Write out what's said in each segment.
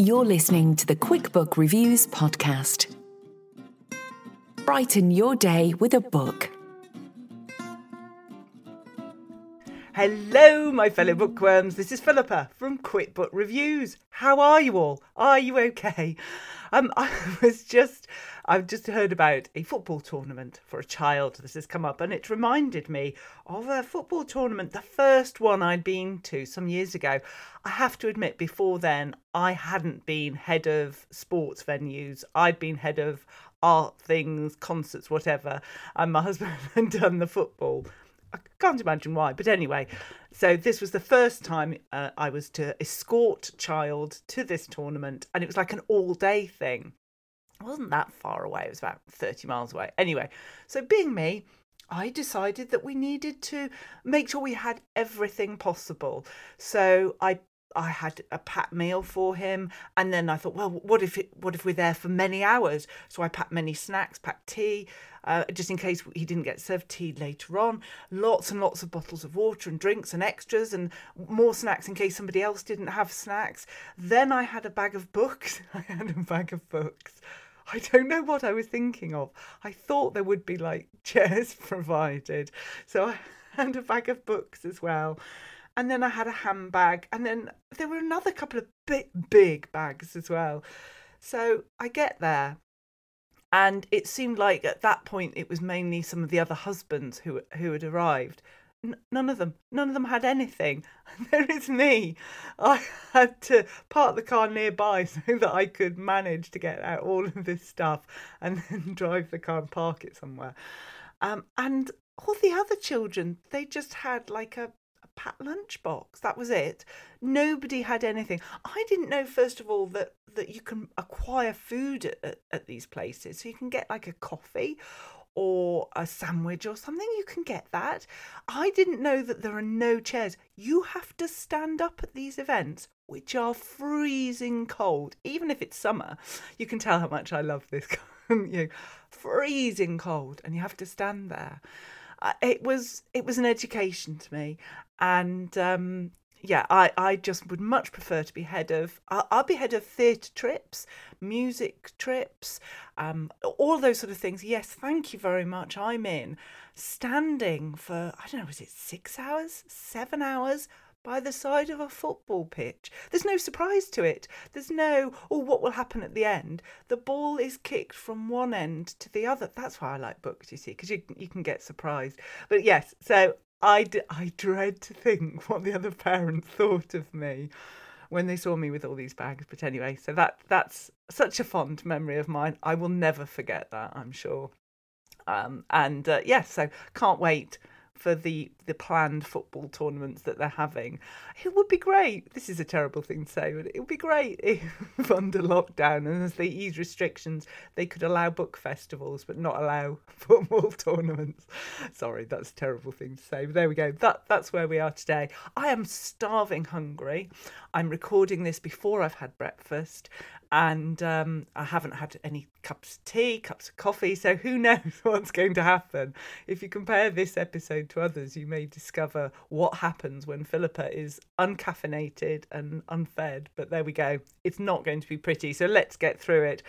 You're listening to the QuickBook Reviews podcast. Brighten your day with a book. Hello, my fellow bookworms. This is Philippa from QuickBook Reviews. How are you all? Are you okay? Um, I was just, I've just heard about a football tournament for a child. This has come up, and it reminded me of a football tournament, the first one I'd been to some years ago. I have to admit, before then, I hadn't been head of sports venues. I'd been head of art things, concerts, whatever, and my husband had done the football. I can't imagine why, but anyway, so this was the first time uh, I was to escort child to this tournament, and it was like an all day thing. It wasn't that far away, it was about 30 miles away. Anyway, so being me, I decided that we needed to make sure we had everything possible. So I I had a packed meal for him, and then I thought, well, what if it, what if we're there for many hours? So I packed many snacks, packed tea, uh, just in case he didn't get served tea later on. Lots and lots of bottles of water and drinks and extras, and more snacks in case somebody else didn't have snacks. Then I had a bag of books. I had a bag of books. I don't know what I was thinking of. I thought there would be like chairs provided, so I had a bag of books as well and then I had a handbag, and then there were another couple of big, big bags as well. So I get there, and it seemed like at that point it was mainly some of the other husbands who who had arrived. N- none of them, none of them had anything. there is me. I had to park the car nearby so that I could manage to get out all of this stuff and then drive the car and park it somewhere. Um, and all the other children, they just had like a pat lunchbox. That was it. Nobody had anything. I didn't know, first of all, that, that you can acquire food at, at these places. So you can get like a coffee or a sandwich or something, you can get that. I didn't know that there are no chairs. You have to stand up at these events, which are freezing cold. Even if it's summer, you can tell how much I love this. you freezing cold, and you have to stand there. It was it was an education to me, and um, yeah, I, I just would much prefer to be head of. I'll, I'll be head of theatre trips, music trips, um, all those sort of things. Yes, thank you very much. I'm in. Standing for I don't know, was it six hours, seven hours? By the side of a football pitch. There's no surprise to it. There's no, oh, what will happen at the end? The ball is kicked from one end to the other. That's why I like books, you see, because you, you can get surprised. But yes, so I, d- I dread to think what the other parents thought of me when they saw me with all these bags. But anyway, so that that's such a fond memory of mine. I will never forget that, I'm sure. Um, and uh, yes, yeah, so can't wait for the the planned football tournaments that they're having. It would be great. This is a terrible thing to say, but it would be great if under lockdown and as they ease restrictions, they could allow book festivals but not allow football tournaments. Sorry, that's a terrible thing to say. But there we go. That that's where we are today. I am starving hungry. I'm recording this before I've had breakfast. And um, I haven't had any cups of tea, cups of coffee, so who knows what's going to happen. If you compare this episode to others, you may discover what happens when Philippa is uncaffeinated and unfed. But there we go. It's not going to be pretty, so let's get through it.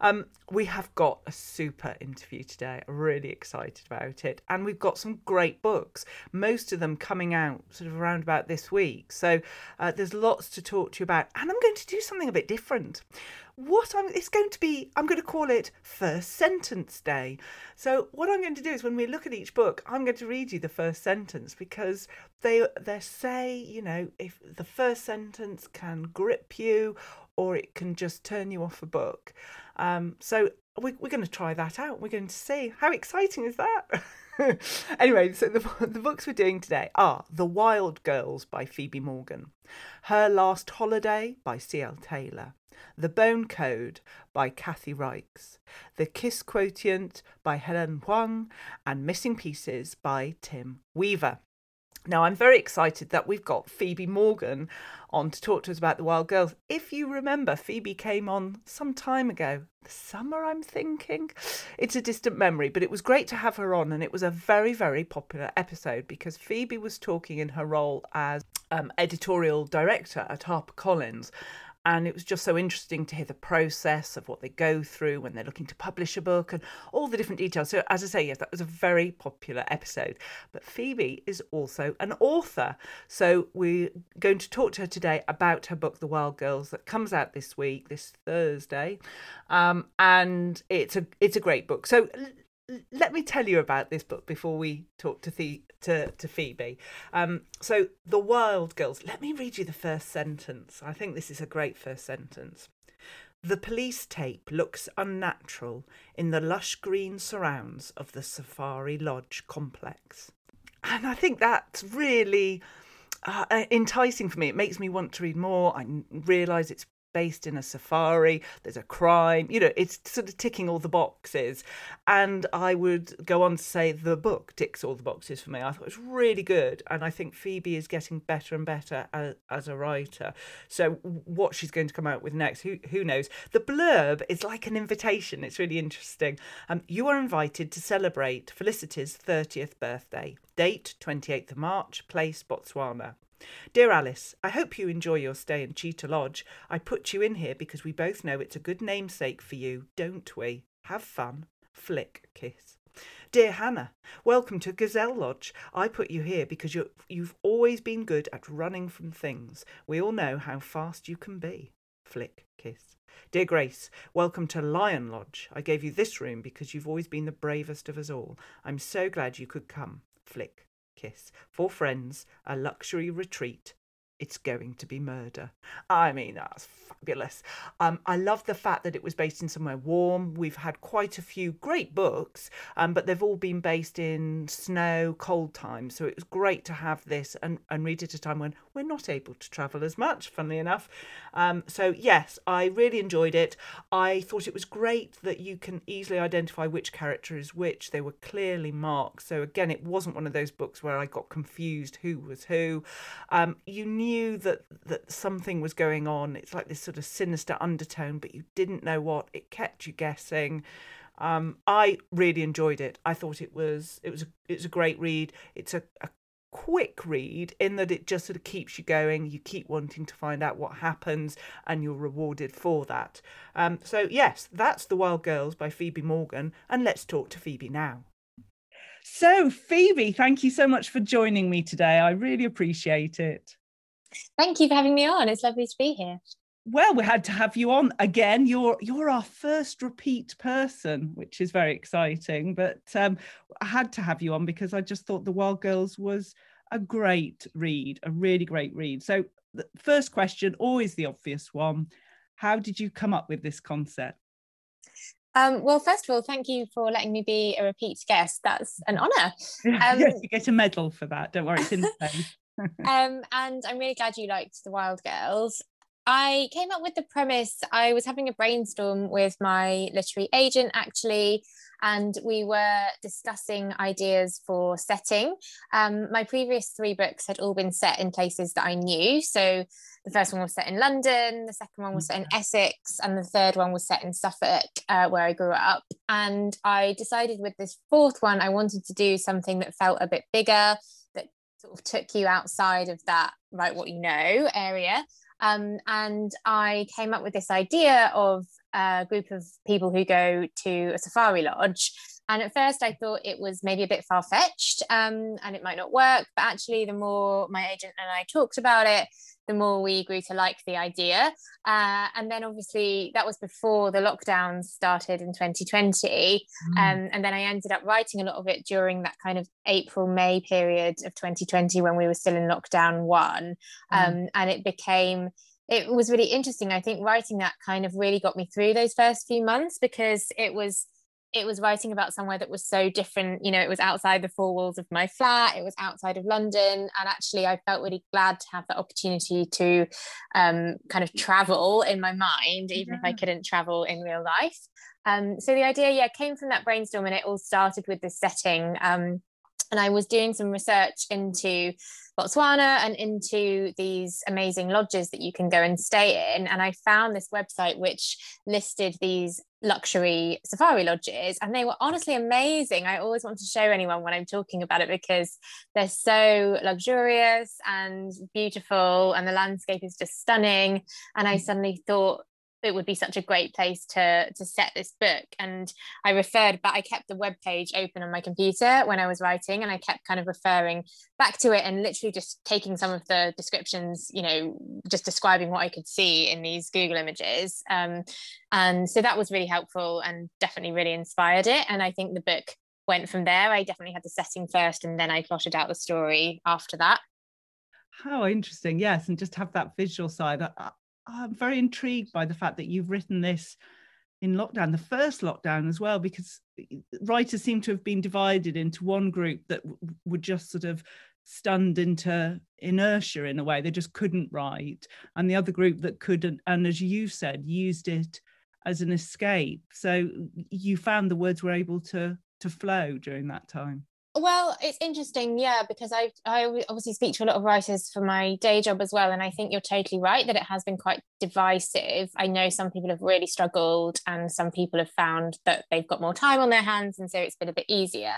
Um, we have got a super interview today. I'm really excited about it, and we've got some great books. Most of them coming out sort of around about this week. So uh, there's lots to talk to you about, and I'm going to do something a bit different what I'm it's going to be I'm going to call it first sentence day. So what I'm going to do is when we look at each book, I'm going to read you the first sentence because they they say, you know, if the first sentence can grip you or it can just turn you off a book. Um, so we, we're going to try that out. We're going to see how exciting is that. anyway, so the, the books we're doing today are The Wild Girls by Phoebe Morgan, Her Last Holiday by C.L. Taylor, The Bone Code by Kathy Reichs, The Kiss Quotient by Helen Hoang, and Missing Pieces by Tim Weaver. Now, I'm very excited that we've got Phoebe Morgan on to talk to us about the Wild Girls. If you remember, Phoebe came on some time ago, the summer, I'm thinking. It's a distant memory, but it was great to have her on, and it was a very, very popular episode because Phoebe was talking in her role as um, editorial director at HarperCollins and it was just so interesting to hear the process of what they go through when they're looking to publish a book and all the different details. So, as I say, yes, that was a very popular episode. But Phoebe is also an author. So, we're going to talk to her today about her book, The Wild Girls, that comes out this week, this Thursday. Um, and it's a it's a great book. So let me tell you about this book before we talk to the, to, to Phoebe. Um, so, The Wild Girls. Let me read you the first sentence. I think this is a great first sentence. The police tape looks unnatural in the lush green surrounds of the Safari Lodge complex. And I think that's really uh, enticing for me. It makes me want to read more. I realise it's based in a safari, there's a crime, you know, it's sort of ticking all the boxes. And I would go on to say the book ticks all the boxes for me. I thought it was really good. And I think Phoebe is getting better and better as, as a writer. So what she's going to come out with next, who, who knows? The blurb is like an invitation. It's really interesting. Um, you are invited to celebrate Felicity's 30th birthday. Date 28th of March, place Botswana. Dear Alice, I hope you enjoy your stay in Cheetah Lodge. I put you in here because we both know it's a good namesake for you, don't we? Have fun. Flick kiss. Dear Hannah, welcome to Gazelle Lodge. I put you here because you you've always been good at running from things. We all know how fast you can be. Flick kiss. Dear Grace, welcome to Lion Lodge. I gave you this room because you've always been the bravest of us all. I'm so glad you could come. Flick kiss. For friends, a luxury retreat. It's going to be murder. I mean, that's fabulous. Um, I love the fact that it was based in somewhere warm. We've had quite a few great books, um, but they've all been based in snow, cold times. So it was great to have this and, and read it at a time when we're not able to travel as much, funnily enough. Um, so, yes, I really enjoyed it. I thought it was great that you can easily identify which character is which. They were clearly marked. So, again, it wasn't one of those books where I got confused who was who. Um, you knew that, that something was going on. It's like this sort of sinister undertone, but you didn't know what. It kept you guessing. Um, I really enjoyed it. I thought it was it was a, it's a great read. It's a, a quick read in that it just sort of keeps you going. You keep wanting to find out what happens, and you're rewarded for that. Um, so, yes, that's The Wild Girls by Phoebe Morgan, and let's talk to Phoebe now. So, Phoebe, thank you so much for joining me today. I really appreciate it. Thank you for having me on. It's lovely to be here. Well, we had to have you on again. You're you're our first repeat person, which is very exciting. But um, I had to have you on because I just thought The Wild Girls was a great read, a really great read. So, the first question, always the obvious one: How did you come up with this concept? Um, well, first of all, thank you for letting me be a repeat guest. That's an honour. Um, yes, you get a medal for that. Don't worry, it's in the um, and I'm really glad you liked The Wild Girls. I came up with the premise. I was having a brainstorm with my literary agent actually, and we were discussing ideas for setting. Um, my previous three books had all been set in places that I knew. So the first one was set in London, the second one was set in Essex, and the third one was set in Suffolk, uh, where I grew up. And I decided with this fourth one, I wanted to do something that felt a bit bigger, sort of took you outside of that write what you know area. Um, and I came up with this idea of a group of people who go to a safari lodge. And at first, I thought it was maybe a bit far fetched um, and it might not work. But actually, the more my agent and I talked about it, the more we grew to like the idea. Uh, and then obviously that was before the lockdown started in 2020. Mm. Um, and then I ended up writing a lot of it during that kind of April, May period of 2020 when we were still in lockdown one. Mm. Um, and it became it was really interesting. I think writing that kind of really got me through those first few months because it was it was writing about somewhere that was so different you know it was outside the four walls of my flat it was outside of london and actually i felt really glad to have the opportunity to um, kind of travel in my mind even yeah. if i couldn't travel in real life um, so the idea yeah came from that brainstorm and it all started with this setting um, and I was doing some research into Botswana and into these amazing lodges that you can go and stay in. And I found this website which listed these luxury safari lodges and they were honestly amazing i always want to show anyone when i'm talking about it because they're so luxurious and beautiful and the landscape is just stunning and i mm. suddenly thought it would be such a great place to to set this book. And i referred but i kept the web page open on my computer when i was writing and i kept kind of referring back to it and literally just taking some of the descriptions you know just describing what i could see in these google images. Um, and so that was really helpful and definitely really inspired it. And i think the book went from there. I definitely had the setting first and then i plotted out the story after that. How interesting. Yes and just have that visual side I'm very intrigued by the fact that you've written this in lockdown, the first lockdown as well, because writers seem to have been divided into one group that w- were just sort of stunned into inertia in a way. They just couldn't write. And the other group that couldn't, and as you said, used it as an escape. So you found the words were able to to flow during that time. Well, it's interesting, yeah, because I I obviously speak to a lot of writers for my day job as well, and I think you're totally right that it has been quite divisive. I know some people have really struggled, and some people have found that they've got more time on their hands, and so it's been a bit easier.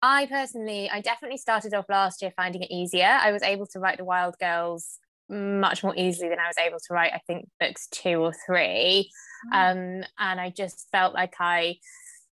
I personally, I definitely started off last year finding it easier. I was able to write the Wild Girls much more easily than I was able to write, I think, books two or three, mm. um, and I just felt like I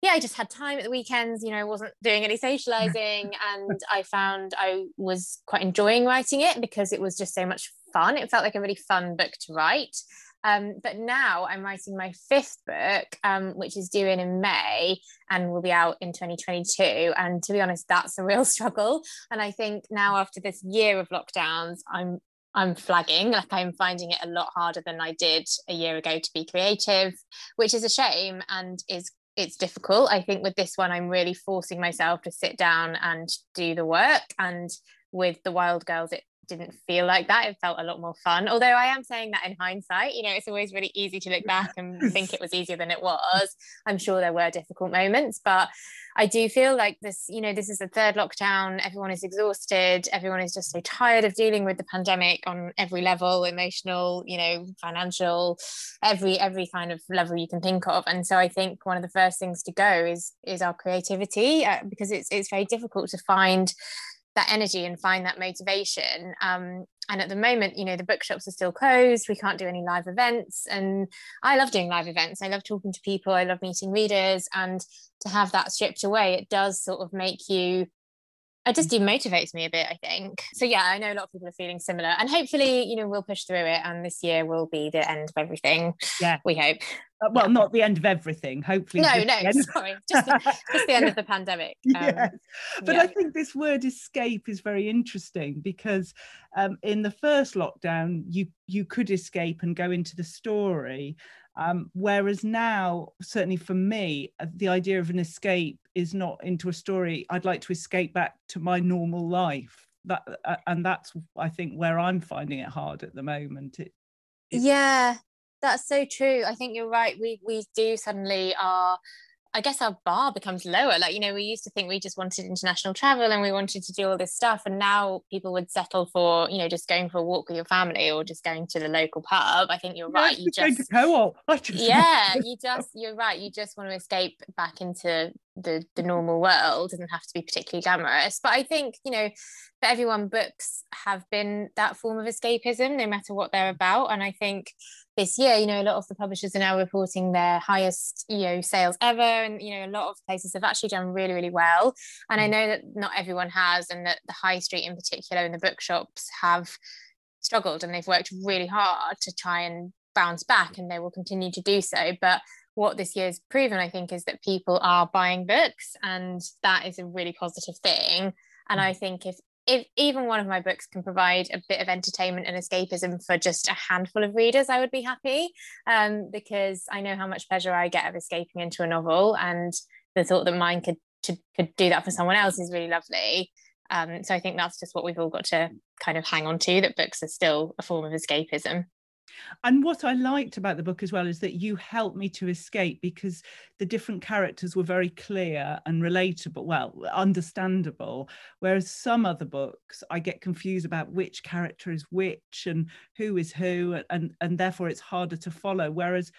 yeah, I just had time at the weekends. You know, I wasn't doing any socializing, and I found I was quite enjoying writing it because it was just so much fun. It felt like a really fun book to write. Um, but now I'm writing my fifth book, um, which is due in in May and will be out in 2022. And to be honest, that's a real struggle. And I think now after this year of lockdowns, I'm I'm flagging, like I'm finding it a lot harder than I did a year ago to be creative, which is a shame and is it's difficult. I think with this one, I'm really forcing myself to sit down and do the work. And with the Wild Girls, it didn't feel like that. It felt a lot more fun. Although I am saying that in hindsight, you know, it's always really easy to look back and think it was easier than it was. I'm sure there were difficult moments, but I do feel like this, you know, this is the third lockdown. Everyone is exhausted. Everyone is just so tired of dealing with the pandemic on every level, emotional, you know, financial, every every kind of level you can think of. And so I think one of the first things to go is is our creativity uh, because it's it's very difficult to find that energy and find that motivation. Um, and at the moment you know the bookshops are still closed. We can't do any live events. And i love doing live events. I love talking to people. I love meeting readers. And to have that stripped away it does sort of make you it just demotivates me a bit i think. So yeah i know a lot of people are feeling similar. And hopefully you know we'll push through it. And this year will be the end of everything. Yeah. We hope well yeah. not the end of everything hopefully no no sorry just the, just the end of the pandemic um, yes. but yeah. i think this word escape is very interesting because um, in the first lockdown you you could escape and go into the story um, whereas now, certainly for me, uh, the idea of an escape is not into a story. I'd like to escape back to my normal life. That uh, and that's I think where I'm finding it hard at the moment. It, yeah that's so true i think you're right we we do suddenly are I guess our bar becomes lower. Like, you know, we used to think we just wanted international travel and we wanted to do all this stuff. And now people would settle for, you know, just going for a walk with your family or just going to the local pub. I think you're right. You just co-op. Just yeah, you just you're right. You just want to escape back into the the normal world. It doesn't have to be particularly glamorous. But I think, you know, for everyone, books have been that form of escapism, no matter what they're about. And I think this year, you know, a lot of the publishers are now reporting their highest, you know, sales ever. And, you know, a lot of places have actually done really, really well. And I mm. know that not everyone has, and that the high street in particular and the bookshops have struggled and they've worked really hard to try and bounce back and they will continue to do so. But what this year's proven, I think, is that people are buying books and that is a really positive thing. And mm. I think if if even one of my books can provide a bit of entertainment and escapism for just a handful of readers, I would be happy um, because I know how much pleasure I get of escaping into a novel, and the thought that mine could to, could do that for someone else is really lovely. Um, so I think that's just what we've all got to kind of hang on to that books are still a form of escapism. And what I liked about the book as well is that you helped me to escape because the different characters were very clear and relatable, well, understandable. Whereas some other books, I get confused about which character is which and who is who, and, and therefore it's harder to follow. Whereas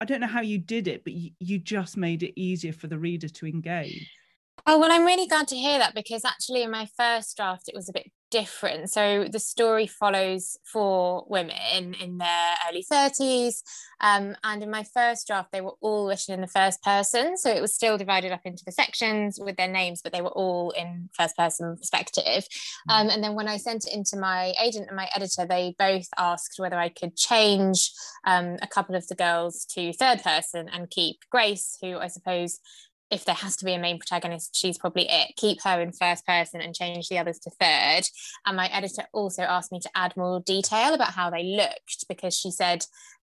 I don't know how you did it, but you, you just made it easier for the reader to engage. Oh, well, I'm really glad to hear that because actually, in my first draft, it was a bit different. So the story follows four women in their early 30s. Um, and in my first draft, they were all written in the first person. So it was still divided up into the sections with their names, but they were all in first person perspective. Hmm. Um, and then when I sent it into my agent and my editor, they both asked whether I could change um, a couple of the girls to third person and keep Grace, who I suppose if there has to be a main protagonist, she's probably it. Keep her in first person and change the others to third. And my editor also asked me to add more detail about how they looked because she said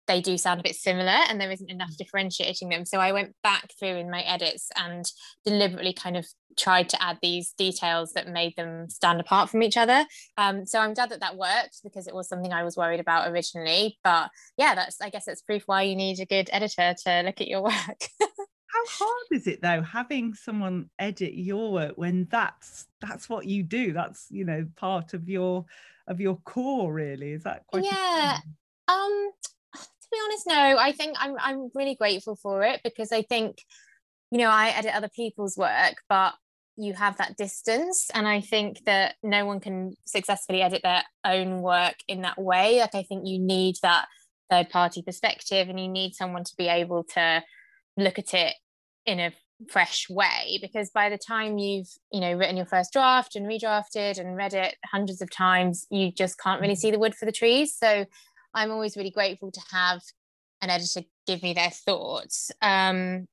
they do sound a bit similar and there isn't enough differentiating them. So I went back through in my edits and deliberately kind of tried to add these details that made them stand apart from each other. Um, so I'm glad that that worked because it was something I was worried about originally. But yeah, that's I guess that's proof why you need a good editor to look at your work. How hard is it though having someone edit your work when that's that's what you do? That's you know part of your of your core really. Is that quite Yeah. Um to be honest, no. I think I'm I'm really grateful for it because I think, you know, I edit other people's work, but you have that distance and i think that no one can successfully edit their own work in that way like i think you need that third party perspective and you need someone to be able to look at it in a fresh way because by the time you've you know written your first draft and redrafted and read it hundreds of times you just can't really mm. see the wood for the trees so i'm always really grateful to have an editor give me their thoughts um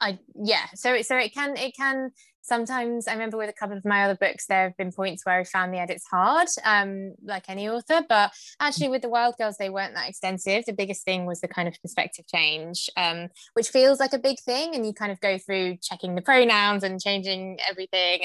i yeah so it so it can it can sometimes I remember with a couple of my other books, there have been points where I found the edits hard, um, like any author. But actually, with the Wild Girls, they weren't that extensive. The biggest thing was the kind of perspective change, um, which feels like a big thing, and you kind of go through checking the pronouns and changing everything.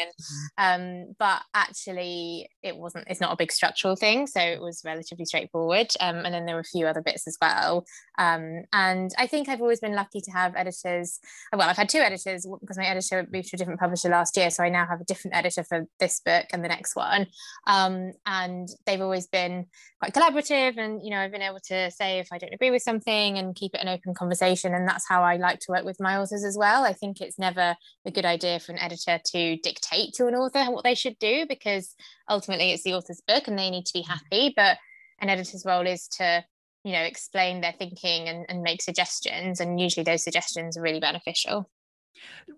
And um, but actually, it wasn't. It's not a big structural thing, so it was relatively straightforward. Um, and then there were a few other bits as well. Um, and I think I've always been lucky to have editors. Well, I've had two editors because my editor moved to a different publisher last year. So I now have a different editor for this book and the next one. Um, and they've always been quite collaborative. And, you know, I've been able to say if I don't agree with something and keep it an open conversation. And that's how I like to work with my authors as well. I think it's never a good idea for an editor to dictate to an author what they should do because ultimately it's the author's book and they need to be happy. But an editor's role is to you know explain their thinking and, and make suggestions and usually those suggestions are really beneficial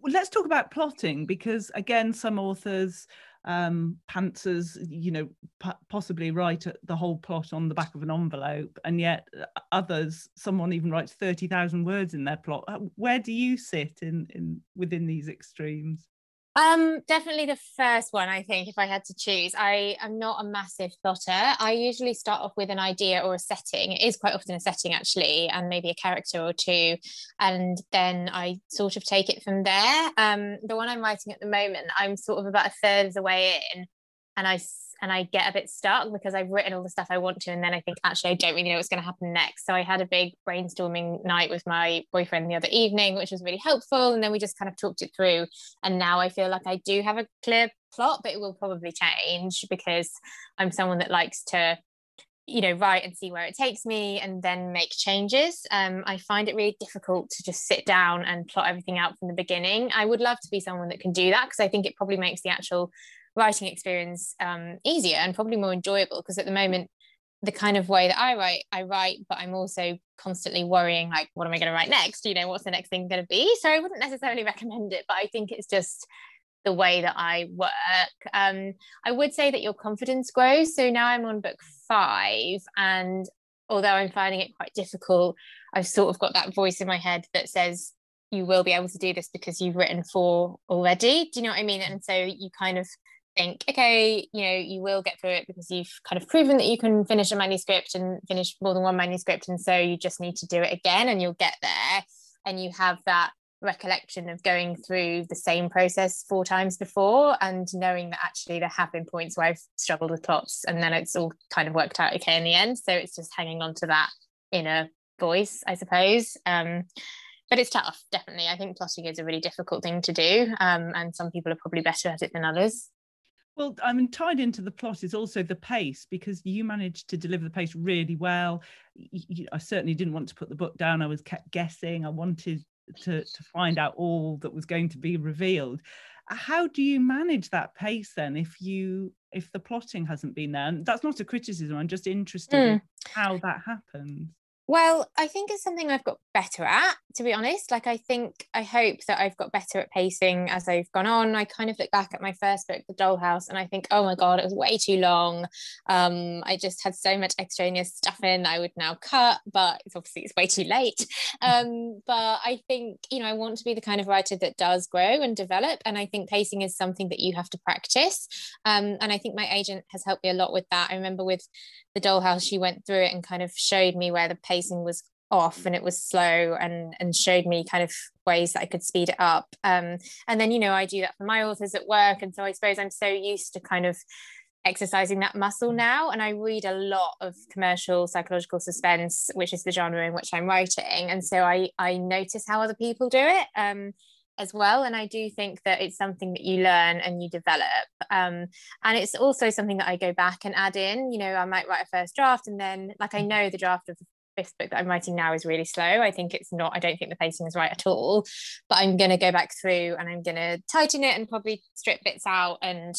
let's talk about plotting because again some authors um, pantsers you know p- possibly write the whole plot on the back of an envelope and yet uh, others someone even writes 30,000 words in their plot. Uh, where do you sit in in within these extremes um, definitely the first one, I think, if I had to choose. I am not a massive plotter. I usually start off with an idea or a setting. It is quite often a setting, actually, and maybe a character or two. And then I sort of take it from there. Um, the one I'm writing at the moment, I'm sort of about a third of the way in. And I, and I get a bit stuck because I've written all the stuff I want to and then I think actually I don't really know what's going to happen next. So I had a big brainstorming night with my boyfriend the other evening, which was really helpful. And then we just kind of talked it through. And now I feel like I do have a clear plot, but it will probably change because I'm someone that likes to you know write and see where it takes me and then make changes um, i find it really difficult to just sit down and plot everything out from the beginning i would love to be someone that can do that because i think it probably makes the actual writing experience um, easier and probably more enjoyable because at the moment the kind of way that i write i write but i'm also constantly worrying like what am i going to write next you know what's the next thing going to be so i wouldn't necessarily recommend it but i think it's just the way that I work. Um, I would say that your confidence grows. So now I'm on book five, and although I'm finding it quite difficult, I've sort of got that voice in my head that says, you will be able to do this because you've written four already. Do you know what I mean? And so you kind of think, okay, you know, you will get through it because you've kind of proven that you can finish a manuscript and finish more than one manuscript. And so you just need to do it again and you'll get there. And you have that recollection of going through the same process four times before and knowing that actually there have been points where I've struggled with plots and then it's all kind of worked out okay in the end. So it's just hanging on to that inner voice, I suppose. Um, but it's tough, definitely. I think plotting is a really difficult thing to do, um, and some people are probably better at it than others. Well, I mean, tied into the plot is also the pace because you managed to deliver the pace really well. I certainly didn't want to put the book down. I was kept guessing. I wanted to, to find out all that was going to be revealed how do you manage that pace then if you if the plotting hasn't been there and that's not a criticism i'm just interested mm. in how that happens well, I think it's something I've got better at, to be honest. Like, I think, I hope that I've got better at pacing as I've gone on. I kind of look back at my first book, The Dollhouse, and I think, oh my God, it was way too long. Um, I just had so much extraneous stuff in that I would now cut, but it's obviously it's way too late. Um, but I think, you know, I want to be the kind of writer that does grow and develop. And I think pacing is something that you have to practice. Um, and I think my agent has helped me a lot with that. I remember with The Dollhouse, she went through it and kind of showed me where the pace pacing was off and it was slow and and showed me kind of ways that I could speed it up. Um, and then you know I do that for my authors at work. And so I suppose I'm so used to kind of exercising that muscle now. And I read a lot of commercial psychological suspense which is the genre in which I'm writing. And so I I notice how other people do it um, as well. And i do think that it's something that you learn and you develop. Um, and it's also something that i go back and add in. You know i might write a first draft and then like i know the draft of the fifth book that I'm writing now is really slow. I think it's not, I don't think the pacing is right at all. But I'm going to go back through and I'm going to tighten it and probably strip bits out and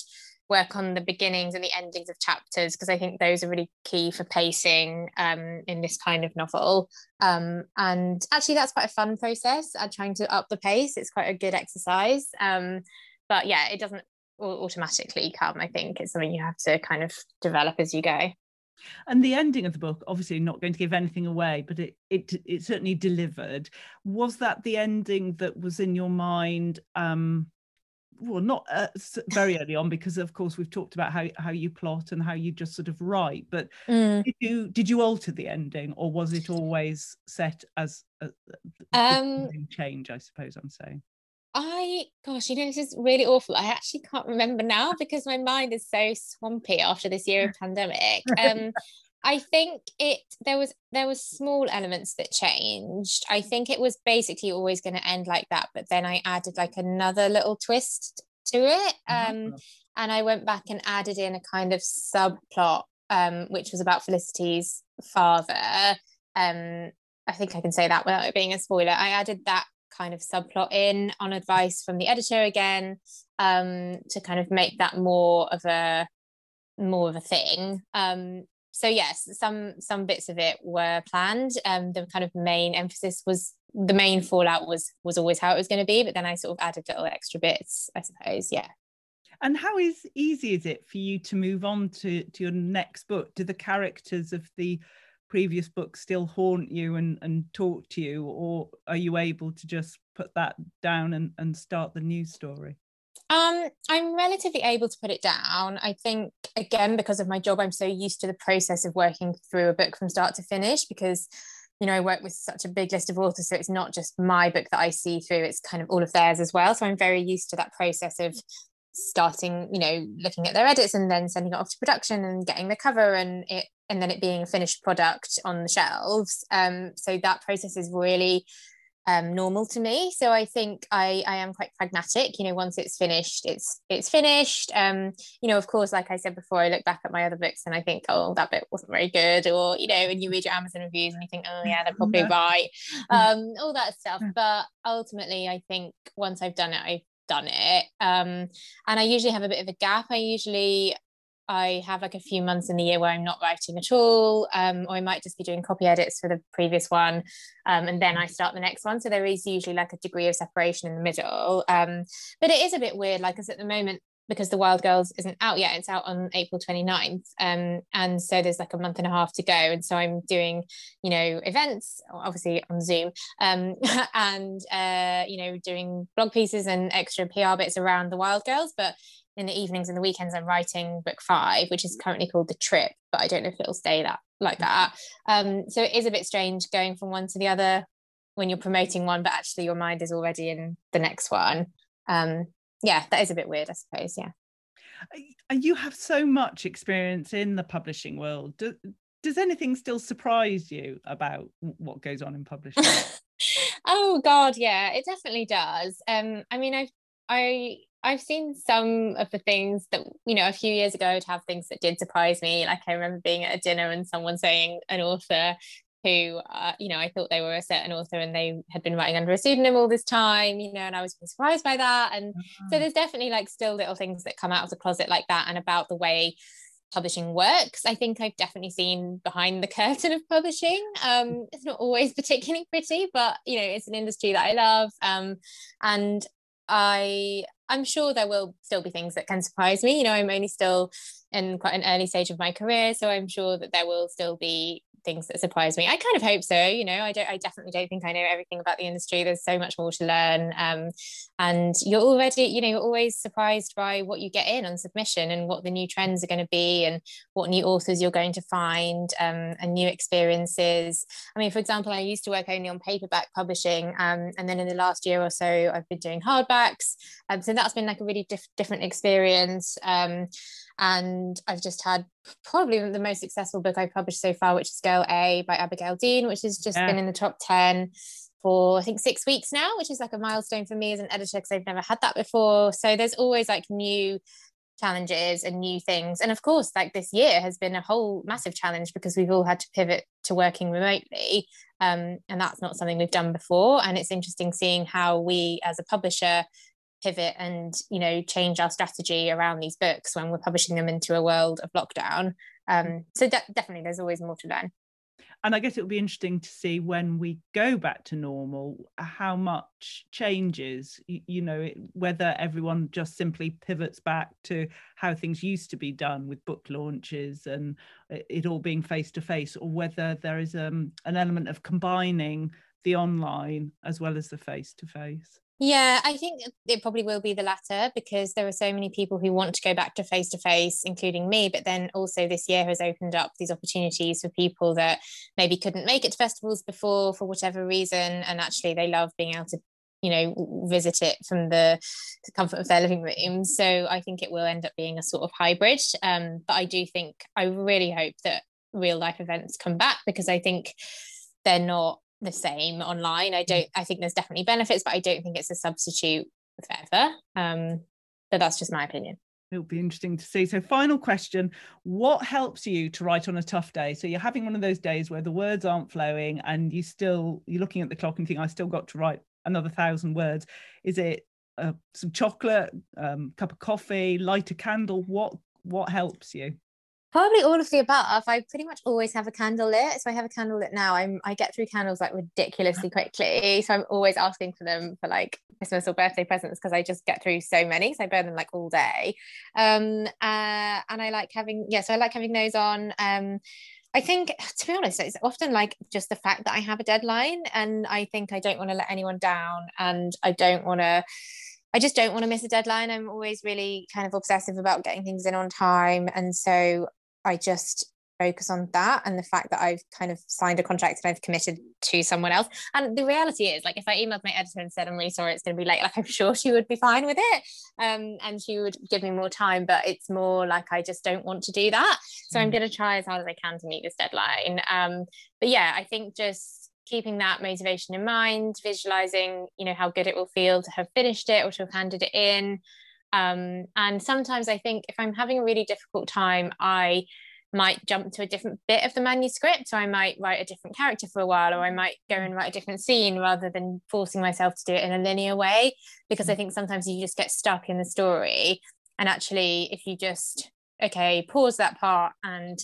work on the beginnings and the endings of chapters because I think those are really key for pacing um, in this kind of novel. Um, and actually, that's quite a fun process. Uh, trying to up the pace, it's quite a good exercise. Um, but yeah, it doesn't automatically come. I think it's something you have to kind of develop as you go and the ending of the book obviously not going to give anything away but it it it certainly delivered was that the ending that was in your mind um well not uh, very early on because of course we've talked about how how you plot and how you just sort of write but mm. did you did you alter the ending or was it always set as a, a um change i suppose i'm saying I, gosh, you know, this is really awful. I actually can't remember now because my mind is so swampy after this year of pandemic. Um, I think it there was there was small elements that changed. I think it was basically always going to end like that, but then I added like another little twist to it. Um, and I went back and added in a kind of subplot, um, which was about Felicity's father. Um, I think I can say that without it being a spoiler. I added that kind of subplot in on advice from the editor again um, to kind of make that more of a more of a thing. Um, so yes some some bits of it were planned. Um, the kind of main emphasis was the main fallout was was always how it was going to be but then i sort of added little extra bits i suppose yeah. And how is easy is it for you to move on to to your next book? Do the characters of the previous books still haunt you and, and talk to you or are you able to just put that down and, and start the new story um, I'm relatively able to put it down. I think, again, because of my job, I'm so used to the process of working through a book from start to finish because, you know, I work with such a big list of authors. So it's not just my book that I see through, it's kind of all of theirs as well. So I'm very used to that process of starting you know looking at their edits and then sending it off to production and getting the cover and it and then it being a finished product on the shelves um, so that process is really um, normal to me. So I think I, I am quite pragmatic. You know, once it's finished, it's it's finished. Um, you know, of course, like I said before, I look back at my other books and I think, oh, that bit wasn't very good, or you know, and you read your Amazon reviews and you think, oh yeah, they're probably right, um, all that stuff. But ultimately, I think once I've done it, I've done it. Um, and I usually have a bit of a gap. I usually I have like a few months in the year where I'm not writing at all, um, or I might just be doing copy edits for the previous one, um, and then I start the next one. So there is usually like a degree of separation in the middle. Um, but it is a bit weird, like, because at the moment, because the Wild Girls isn't out yet, it's out on April 29th. Um, and so there's like a month and a half to go. And so I'm doing, you know, events, obviously on Zoom, um, and, uh, you know, doing blog pieces and extra PR bits around the Wild Girls. But in the evenings and the weekends I'm writing book five, which is currently called The Trip, but I don't know if it'll stay that like that. Um, so it is a bit strange going from one to the other when you're promoting one, but actually your mind is already in the next one. Um, yeah, that is a bit weird, I suppose. Yeah. And you have so much experience in the publishing world. Do, does anything still surprise you about what goes on in publishing? oh God, yeah, it definitely does. Um, I mean, I've I I've seen some of the things that, you know, a few years ago, I'd have things that did surprise me. Like I remember being at a dinner and someone saying an author who, uh, you know, I thought they were a certain author and they had been writing under a pseudonym all this time, you know, and I was surprised by that. And so ah. there's definitely like still little things that come out of the closet like that and about the way publishing works. I think I've definitely seen behind the curtain of publishing. Um, it's not always particularly pretty, but you know, it's an industry that I love. Um, and I I'm sure there will still be things that can surprise me. You know, I'm only still in quite an early stage of my career, so I'm sure that there will still be things that surprise me. I kind of hope so. You know, I don't. I definitely don't think I know everything about the industry. There's so much more to learn, um, and you're already, you know, you're always surprised by what you get in on submission and what the new trends are going to be, and what new authors you're going to find, um, and new experiences. I mean, for example, I used to work only on paperback publishing, um, and then in the last year or so, I've been doing hardbacks. Um, so that's been like a really diff- different experience. Um, and I've just had probably the most successful book I've published so far, which is Girl A by Abigail Dean, which has just yeah. been in the top 10 for I think six weeks now, which is like a milestone for me as an editor because I've never had that before. So there's always like new challenges and new things. And of course, like this year has been a whole massive challenge because we've all had to pivot to working remotely. Um, and that's not something we've done before. And it's interesting seeing how we as a publisher pivot and you know change our strategy around these books when we're publishing them into a world of lockdown. Um, so de- definitely there's always more to learn. And i guess it'll be interesting to see when we go back to normal how much changes you, you know whether everyone just simply pivots back to how things used to be done with book launches and it all being face to face or whether there is um, an element of combining the online as well as the face to face yeah, I think it probably will be the latter because there are so many people who want to go back to face to face, including me. But then also, this year has opened up these opportunities for people that maybe couldn't make it to festivals before for whatever reason. And actually, they love being able to, you know, visit it from the, comfort of their living room. So I think it will end up being a sort of hybrid. Um, but I do think, I really hope that real life events come back because I think they're not the same online. I don't. I think there's definitely benefits, but I don't think it's a substitute forever. Um, but that's just my opinion. It'll be interesting to see. So, final question What helps you to write on a tough day? So, you're having one of those days where the words aren't flowing and you still, you're looking at the clock and think, I still got to write another thousand words. Is it uh, some chocolate, um, cup of coffee, light a candle? What what helps you? Probably all of the above. I pretty much always have a candle lit. So I have a candle lit now. I'm I get through candles like ridiculously quickly. So I'm always asking for them for like Christmas or birthday presents because I just get through so many. So I burn them like all day. Um uh, and I like having yeah, so I like having those on. Um I think to be honest, it's often like just the fact that I have a deadline and I think I don't want to let anyone down and I don't want to I just don't want to miss a deadline. I'm always really kind of obsessive about getting things in on time. And so I just focus on that and the fact that I've kind of signed a contract and I've committed to someone else. And the reality is, like, if I emailed my editor and said, I'm really sorry, it's going to be late, like, I'm sure she would be fine with it. Um, and she would give me more time, but it's more like I just don't want to do that. So. I'm going to try as hard as I can to meet this deadline. Um, but yeah, I think just keeping that motivation in mind, visualizing, you know, how good it will feel to have finished it or to have handed it in. Um, and sometimes I think if I'm having a really difficult time, I might jump to a different bit of the manuscript. So I might write a different character for a while, or I mm-hmm. might go and mm-hmm. write a different scene rather than forcing myself to do it in a linear way. Because I mm-hmm. think sometimes you just get stuck in the story. And actually, if you just, okay, pause that part and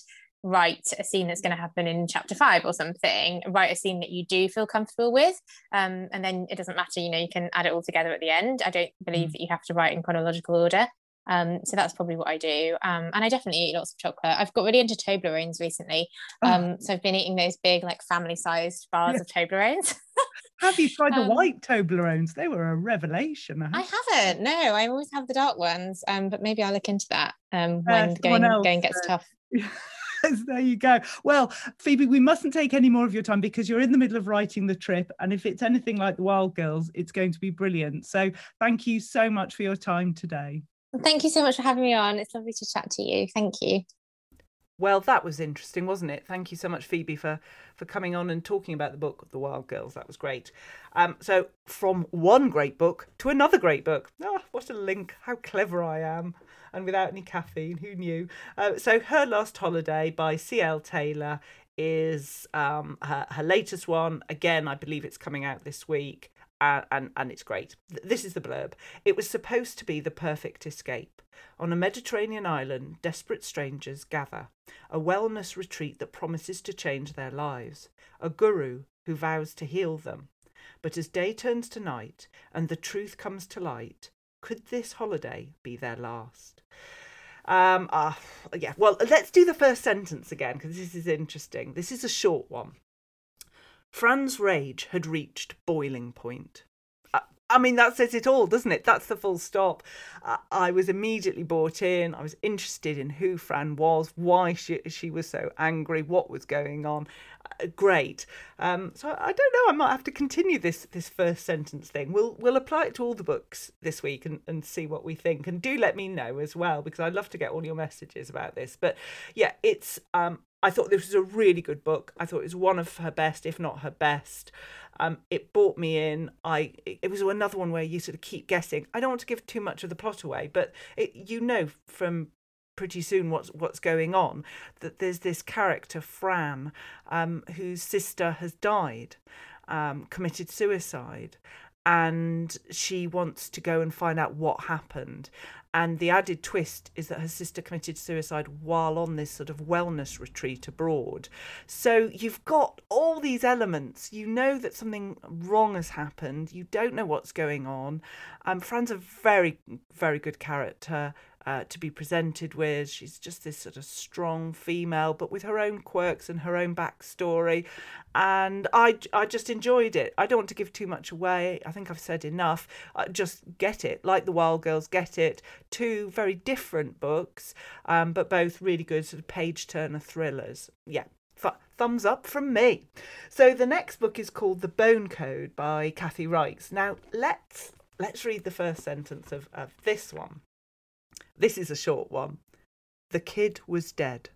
write a scene that's going to happen in chapter five or something write a scene that you do feel comfortable with um, and then it doesn't matter you know you can add it all together at the end i don't believe mm. that you have to write in chronological order um, so that's probably what I do. Um, and I definitely eat lots of chocolate. I've got really into Toblerones recently. Oh. Um, oh. So I've been eating those big, like family sized bars yeah. of Toblerones. have you tried the um, white Toblerones? They were a revelation. I, I haven't. No, I always have the dark ones. Um, but maybe I'll look into that um, when uh, going, going gets uh, tough. there you go. Well, Phoebe, we mustn't take any more of your time because you're in the middle of writing the trip. And if it's anything like the Wild Girls, it's going to be brilliant. So thank you so much for your time today. Thank you so much for having me on. It's lovely to chat to you. Thank you. Well, that was interesting, wasn't it? Thank you so much, Phoebe, for for coming on and talking about the book, The Wild Girls. That was great. Um, so, from one great book to another great book. Oh, what a link! How clever I am! And without any caffeine, who knew? Uh, so, Her Last Holiday by C.L. Taylor is um, her, her latest one. Again, I believe it's coming out this week and, and, and it's great. This is the blurb. It was supposed to be the perfect escape. On a Mediterranean island, desperate strangers gather, a wellness retreat that promises to change their lives, a guru who vows to heal them. But as day turns to night and the truth comes to light, could this holiday be their last? Um, uh, yeah, well, let's do the first sentence again because this is interesting. This is a short one. Fran's rage had reached boiling point. I mean, that says it all, doesn't it? That's the full stop. I was immediately bought in. I was interested in who Fran was, why she, she was so angry, what was going on. Uh, great. Um, so I don't know. I might have to continue this this first sentence thing. We'll we'll apply it to all the books this week and, and see what we think. And do let me know as well because I'd love to get all your messages about this. But yeah, it's um, I thought this was a really good book. I thought it was one of her best, if not her best. Um, it brought me in. I it was another one where you sort of keep guessing. I don't want to give too much of the plot away, but it, you know from pretty soon what's what's going on that there's this character Fran um, whose sister has died, um, committed suicide, and she wants to go and find out what happened. And the added twist is that her sister committed suicide while on this sort of wellness retreat abroad. So you've got all these elements. You know that something wrong has happened. You don't know what's going on. Um, Fran's a very, very good character uh, to be presented with. She's just this sort of strong female, but with her own quirks and her own backstory. And I, I just enjoyed it. I don't want to give too much away. I think I've said enough. Uh, just get it, like the Wild Girls, get it. Two very different books, um, but both really good sort of page turner thrillers. Yeah, thumbs up from me. So the next book is called The Bone Code by Kathy Reichs. Now let's let's read the first sentence of, of this one. This is a short one. The kid was dead.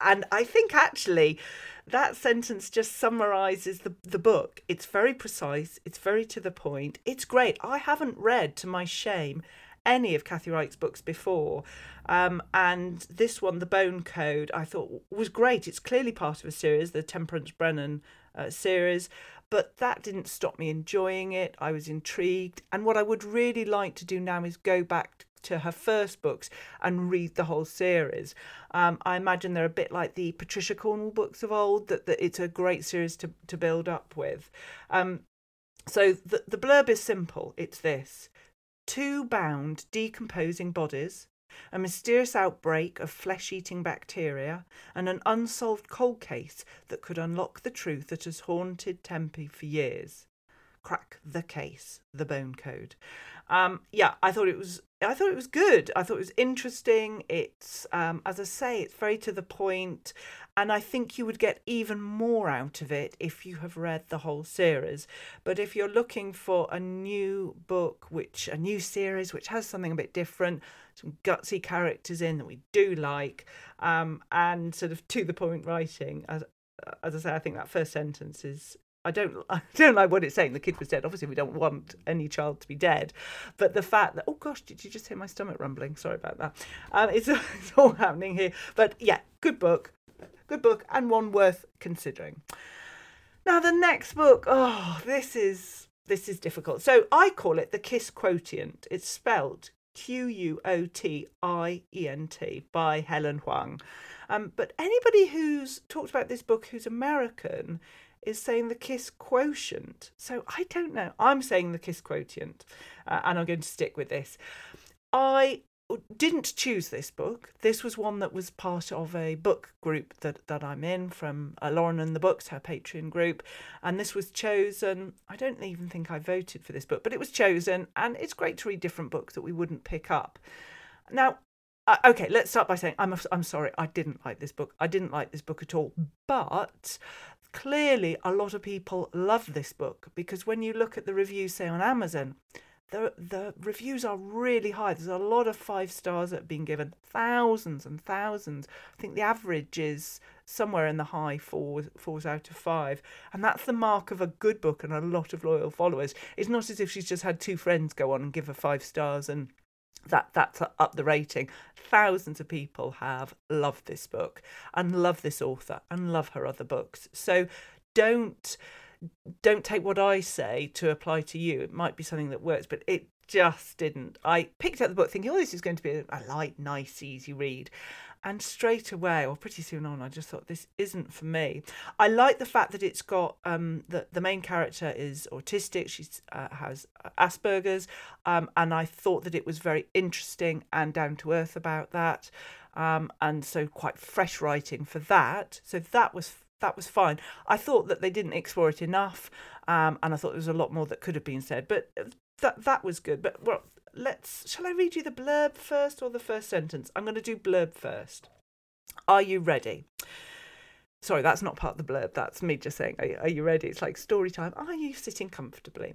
And I think actually that sentence just summarizes the, the book. It's very precise, it's very to the point, it's great. I haven't read, to my shame, any of Kathy Reichs' books before. Um, and this one, The Bone Code, I thought was great. It's clearly part of a series, the Temperance Brennan uh, series, but that didn't stop me enjoying it. I was intrigued. And what I would really like to do now is go back to her first books and read the whole series. Um, I imagine they're a bit like the Patricia Cornwell books of old, that, that it's a great series to, to build up with. Um, so the, the blurb is simple it's this two bound, decomposing bodies. A mysterious outbreak of flesh eating bacteria, and an unsolved cold case that could unlock the truth that has haunted Tempe for years. Crack the Case, The Bone Code. Um, yeah, I thought it was. I thought it was good. I thought it was interesting. It's, um, as I say, it's very to the point, and I think you would get even more out of it if you have read the whole series. But if you're looking for a new book, which a new series which has something a bit different, some gutsy characters in that we do like, um, and sort of to the point writing, as as I say, I think that first sentence is I don't I don't like what it's saying. The kid was dead. Obviously, we don't want any child to be dead, but the fact that oh gosh, did you just hear my stomach rumbling? Sorry about that. Um, it's, it's all happening here. But yeah, good book, good book, and one worth considering. Now the next book. Oh, this is this is difficult. So I call it the Kiss Quotient. It's spelled Q U O T I E N T by Helen Hoang. Um, but anybody who's talked about this book who's American is saying the kiss quotient. So I don't know. I'm saying the kiss quotient, uh, and I'm going to stick with this. I didn't choose this book. This was one that was part of a book group that, that I'm in from uh, Lauren and the Books, her Patreon group. And this was chosen. I don't even think I voted for this book, but it was chosen. And it's great to read different books that we wouldn't pick up. Now, uh, okay, let's start by saying I'm I'm sorry. I didn't like this book. I didn't like this book at all. But clearly, a lot of people love this book because when you look at the reviews, say on Amazon, the the reviews are really high. There's a lot of five stars that have been given, thousands and thousands. I think the average is somewhere in the high fours, fours out of five, and that's the mark of a good book and a lot of loyal followers. It's not as if she's just had two friends go on and give her five stars and that that's up the rating. Thousands of people have loved this book and love this author and love her other books. So don't don't take what I say to apply to you. It might be something that works, but it just didn't. I picked up the book thinking, oh, this is going to be a, light, nice, easy read. And straight away, or pretty soon on, I just thought this isn't for me. I like the fact that it's got um, the the main character is autistic. She uh, has Asperger's, um, and I thought that it was very interesting and down to earth about that, um, and so quite fresh writing for that. So that was that was fine. I thought that they didn't explore it enough, um, and I thought there was a lot more that could have been said. But that that was good. But well, let's. Shall I read you the blurb first or the first sentence? I'm going to do blurb first. Are you ready? Sorry, that's not part of the blurb. That's me just saying, are, are you ready? It's like story time. Are you sitting comfortably?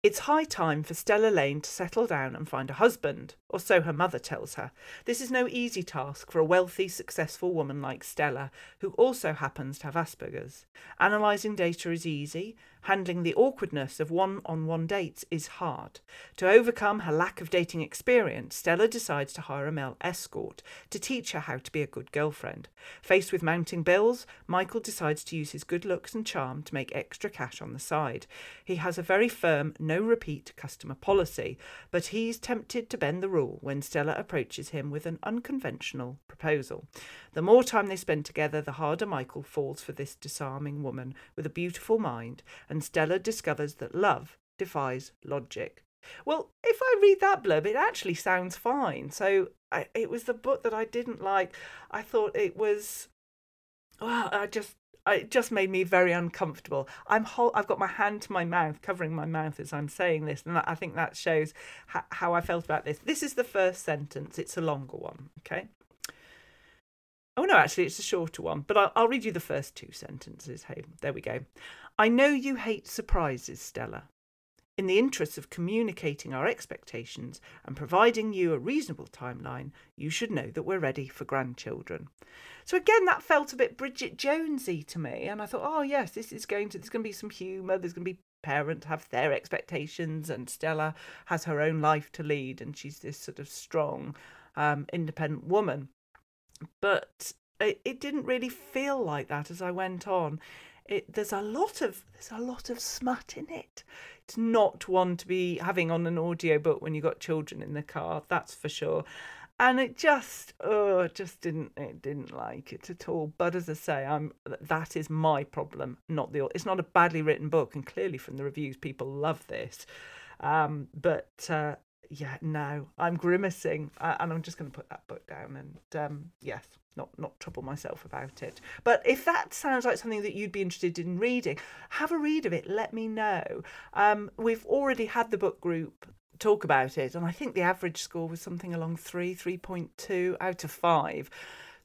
It's high time for Stella Lane to settle down and find a husband, or so her mother tells her. This is no easy task for a wealthy, successful woman like Stella, who also happens to have Asperger's. Analysing data is easy, handling the awkwardness of one on one dates is hard. To overcome her lack of dating experience, Stella decides to hire a male escort to teach her how to be a good girlfriend. Faced with mounting bills, Michael decides to use his good looks and charm to make extra cash on the side. He has a very firm no repeat customer policy, but he's tempted to bend the rule when Stella approaches him with an unconventional proposal. The more time they spend together, the harder Michael falls for this disarming woman with a beautiful mind, and Stella discovers that love defies logic. Well, if I read that blurb, it actually sounds fine. So I, it was the book that I didn't like. I thought it was, well, I just it just made me very uncomfortable. I'm whole, I've got my hand to my mouth, covering my mouth as I'm saying this, and I think that shows how, how I felt about this. This is the first sentence. It's a longer one. Okay. Oh, no, actually, it's a shorter one, but I'll, I'll read you the first two sentences. Hey, there we go. I know you hate surprises, Stella. In the interests of communicating our expectations and providing you a reasonable timeline, you should know that we're ready for grandchildren. So again, that felt a bit Bridget Jonesy to me, and I thought, oh yes, this is going to there's going to be some humour. There's going to be parents have their expectations, and Stella has her own life to lead, and she's this sort of strong, um, independent woman but it, it didn't really feel like that as I went on. It, there's a lot of there's a lot of smut in it. It's not one to be having on an audiobook when you've got children in the car, that's for sure. And it just oh just didn't it didn't like it at all. But as I say, I'm that is my problem, not the it's not a badly written book, and clearly from the reviews people love this. Um, but uh, yeah, no, I'm grimacing, uh, and I'm just going to put that book down. And um, yes, not not trouble myself about it. But if that sounds like something that you'd be interested in reading, have a read of it. Let me know. Um, we've already had the book group talk about it, and I think the average score was something along three, three point two out of five.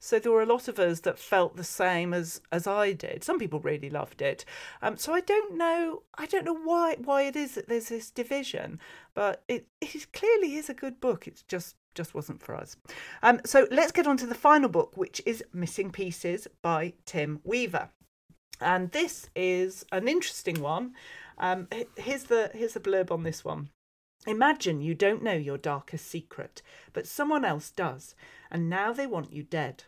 So there were a lot of us that felt the same as as I did. Some people really loved it. Um, so I don't know. I don't know why why it is that there's this division, but it it clearly is a good book. It's just just wasn't for us. Um, so let's get on to the final book, which is Missing Pieces by Tim Weaver. And this is an interesting one. Um, here's the here's the blurb on this one. Imagine you don't know your darkest secret, but someone else does, and now they want you dead.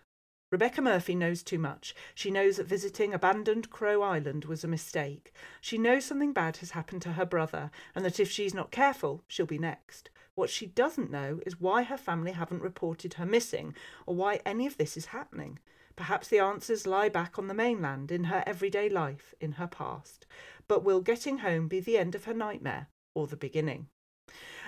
Rebecca Murphy knows too much. She knows that visiting abandoned Crow Island was a mistake. She knows something bad has happened to her brother, and that if she's not careful, she'll be next. What she doesn't know is why her family haven't reported her missing, or why any of this is happening. Perhaps the answers lie back on the mainland, in her everyday life, in her past. But will getting home be the end of her nightmare, or the beginning?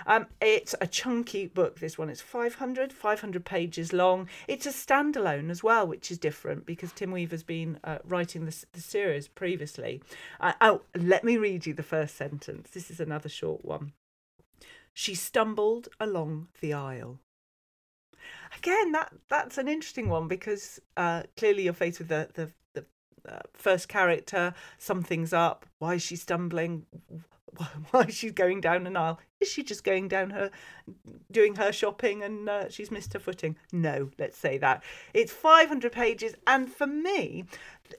Um, it's a chunky book, this one. It's 500, 500 pages long. It's a standalone as well, which is different because Tim Weaver's been uh, writing the, series previously. Uh, oh, let me read you the first sentence. This is another short one. She stumbled along the aisle. Again, that that's an interesting one because uh, clearly you're faced with the the, the uh, first character. Something's up. Why is she stumbling? why she's going down an aisle. Is she just going down her, doing her shopping and uh, she's missed her footing? No, let's say that. It's 500 pages, and for me,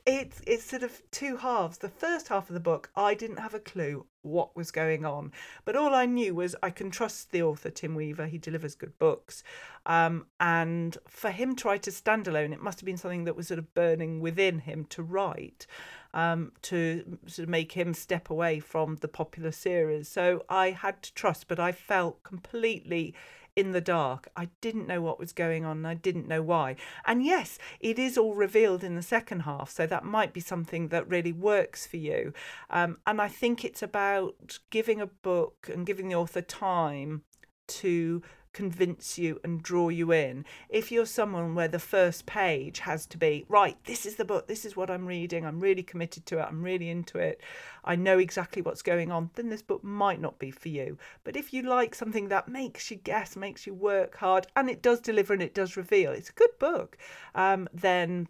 it's it's sort of two halves. The first half of the book, I didn't have a clue what was going on, but all I knew was I can trust the author Tim Weaver. He delivers good books, um, and for him to write a standalone, it must have been something that was sort of burning within him to write um, to sort of make him step away from the popular series. So I had to trust, but I felt completely in the dark. I didn't know what was going on and I didn't know why. And yes, it is all revealed in the second half, so that might be something that really works for you. Um, and I think it's about giving a book and giving the author time to convince you and draw you in. If you're someone where the first page has to be, right, this is the book, this is what I'm reading, I'm really committed to it, I'm really into it, I know exactly what's going on, then this book might not be for you. But if you like something that makes you guess, makes you work hard, and it does deliver and it does reveal, it's a good book, um, then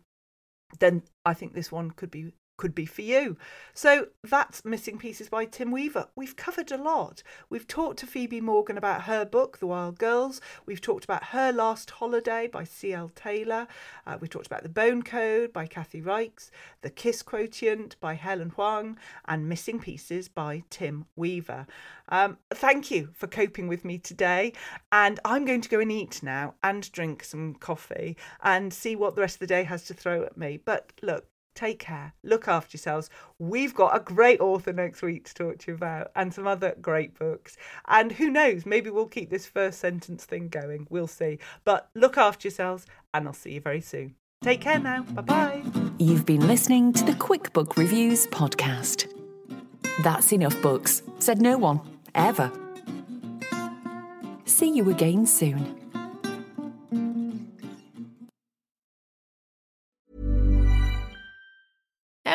then I think this one could be could be for you. So that's Missing Pieces by Tim Weaver. We've covered a lot. We've talked to Phoebe Morgan about her book, The Wild Girls. We've talked about Her Last Holiday by C.L. Taylor. Uh, we've talked about The Bone Code by Kathy Reichs, The Kiss Quotient by Helen Hoang, and Missing Pieces by Tim Weaver. Um, thank you for coping with me today. And I'm going to go and eat now and drink some coffee and see what the rest of the day has to throw at me. But look, Take care. Look after yourselves. We've got a great author next week to talk to you about and some other great books. And who knows, maybe we'll keep this first sentence thing going. We'll see. But look after yourselves and I'll see you very soon. Take care now. Bye bye. You've been listening to the Quick Book Reviews podcast. That's enough books, said no one, ever. See you again soon.